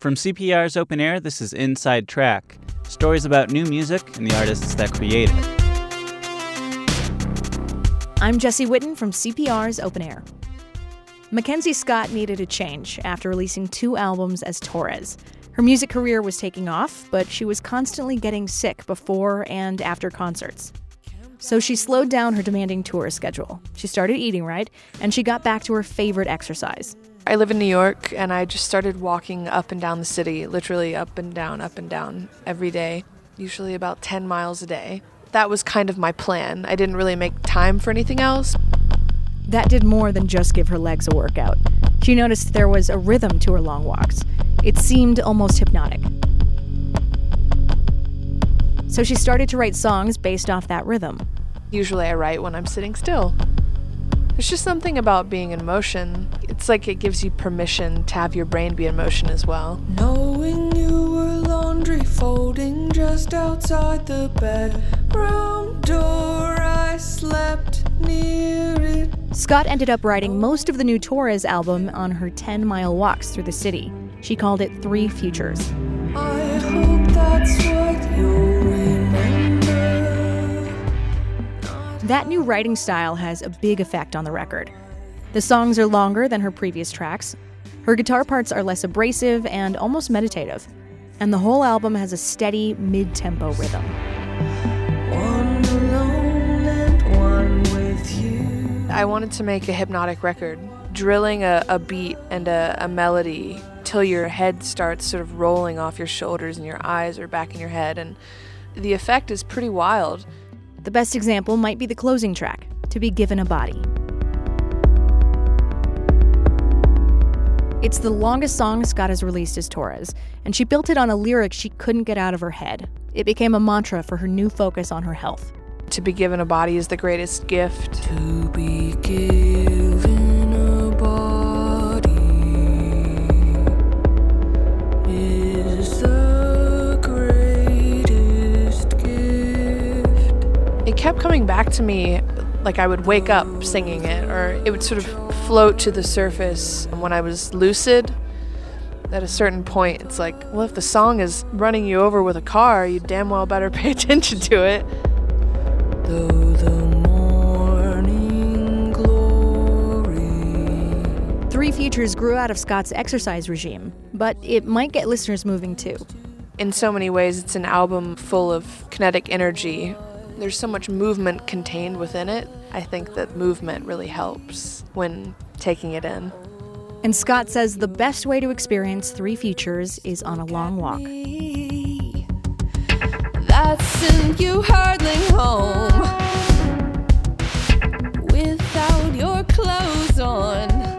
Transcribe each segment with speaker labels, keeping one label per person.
Speaker 1: From CPR's Open Air, this is Inside Track stories about new music and the artists that create it.
Speaker 2: I'm Jesse Witten from CPR's Open Air. Mackenzie Scott needed a change after releasing two albums as Torres. Her music career was taking off, but she was constantly getting sick before and after concerts. So she slowed down her demanding tour schedule. She started eating right, and she got back to her favorite exercise
Speaker 3: I live in New York and I just started walking up and down the city, literally up and down, up and down every day, usually about 10 miles a day. That was kind of my plan. I didn't really make time for anything else.
Speaker 2: That did more than just give her legs a workout. She noticed there was a rhythm to her long walks. It seemed almost hypnotic. So she started to write songs based off that rhythm.
Speaker 3: Usually I write when I'm sitting still. There's just something about being in motion. It's like it gives you permission to have your brain be in motion as well.
Speaker 4: Knowing you were laundry folding just outside the bedroom door, I slept near it.
Speaker 2: Scott ended up writing most of the new Torres album on her 10 mile walks through the city. She called it Three Futures.
Speaker 4: I hope that's what you
Speaker 2: That new writing style has a big effect on the record. The songs are longer than her previous tracks. Her guitar parts are less abrasive and almost meditative. And the whole album has a steady, mid tempo rhythm.
Speaker 3: I wanted to make a hypnotic record, drilling a, a beat and a, a melody till your head starts sort of rolling off your shoulders and your eyes are back in your head. And the effect is pretty wild.
Speaker 2: The best example might be the closing track, To Be Given a Body. It's the longest song Scott has released as Torres, and she built it on a lyric she couldn't get out of her head. It became a mantra for her new focus on her health.
Speaker 3: To be given a body is the greatest gift.
Speaker 4: To be given
Speaker 3: kept coming back to me like I would wake up singing it, or it would sort of float to the surface when I was lucid. At a certain point, it's like, well, if the song is running you over with a car, you damn well better pay attention to it.
Speaker 4: Though the morning glory
Speaker 2: Three Futures grew out of Scott's exercise regime, but it might get listeners moving too.
Speaker 3: In so many ways, it's an album full of kinetic energy. There's so much movement contained within it. I think that movement really helps when taking it in.
Speaker 2: And Scott says the best way to experience Three Futures is on a long walk.
Speaker 4: That sent you hurtling home without your clothes on.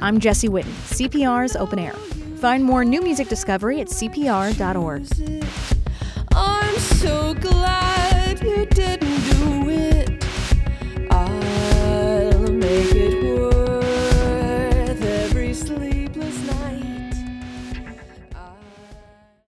Speaker 2: I'm Jesse Witten, CPR's Open Air. Find more new music discovery at cpr.org.
Speaker 4: I'm so glad.